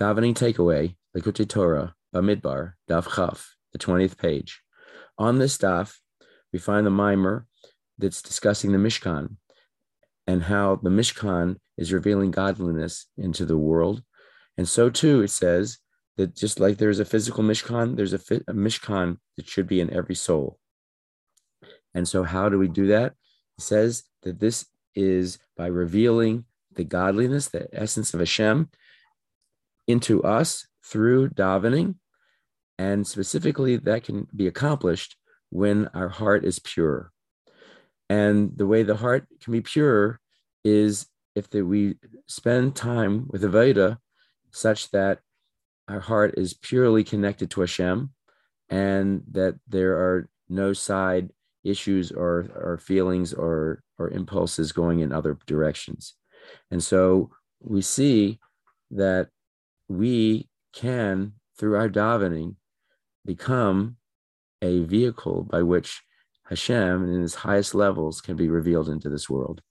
Davening takeaway, Likkutei Torah, Bamidbar, Daf Chaf, the 20th page. On this daf, we find the maamar that's discussing the Mishkan and how the Mishkan is revealing godliness into the world. And so too, it says that just like there's a physical Mishkan, there's a, a Mishkan that should be in every soul. And so, how do we do that? He says that this is by revealing the godliness, the essence of Hashem, into us through davening. And specifically, that can be accomplished when our heart is pure. And the way the heart can be pure is if the, we spend time with the Avodah such that our heart is purely connected to Hashem and that there are no side issues or, or feelings or, or impulses going in other directions. And so we see that we can, through our davening, become a vehicle by which Hashem in his highest levels can be revealed into this world.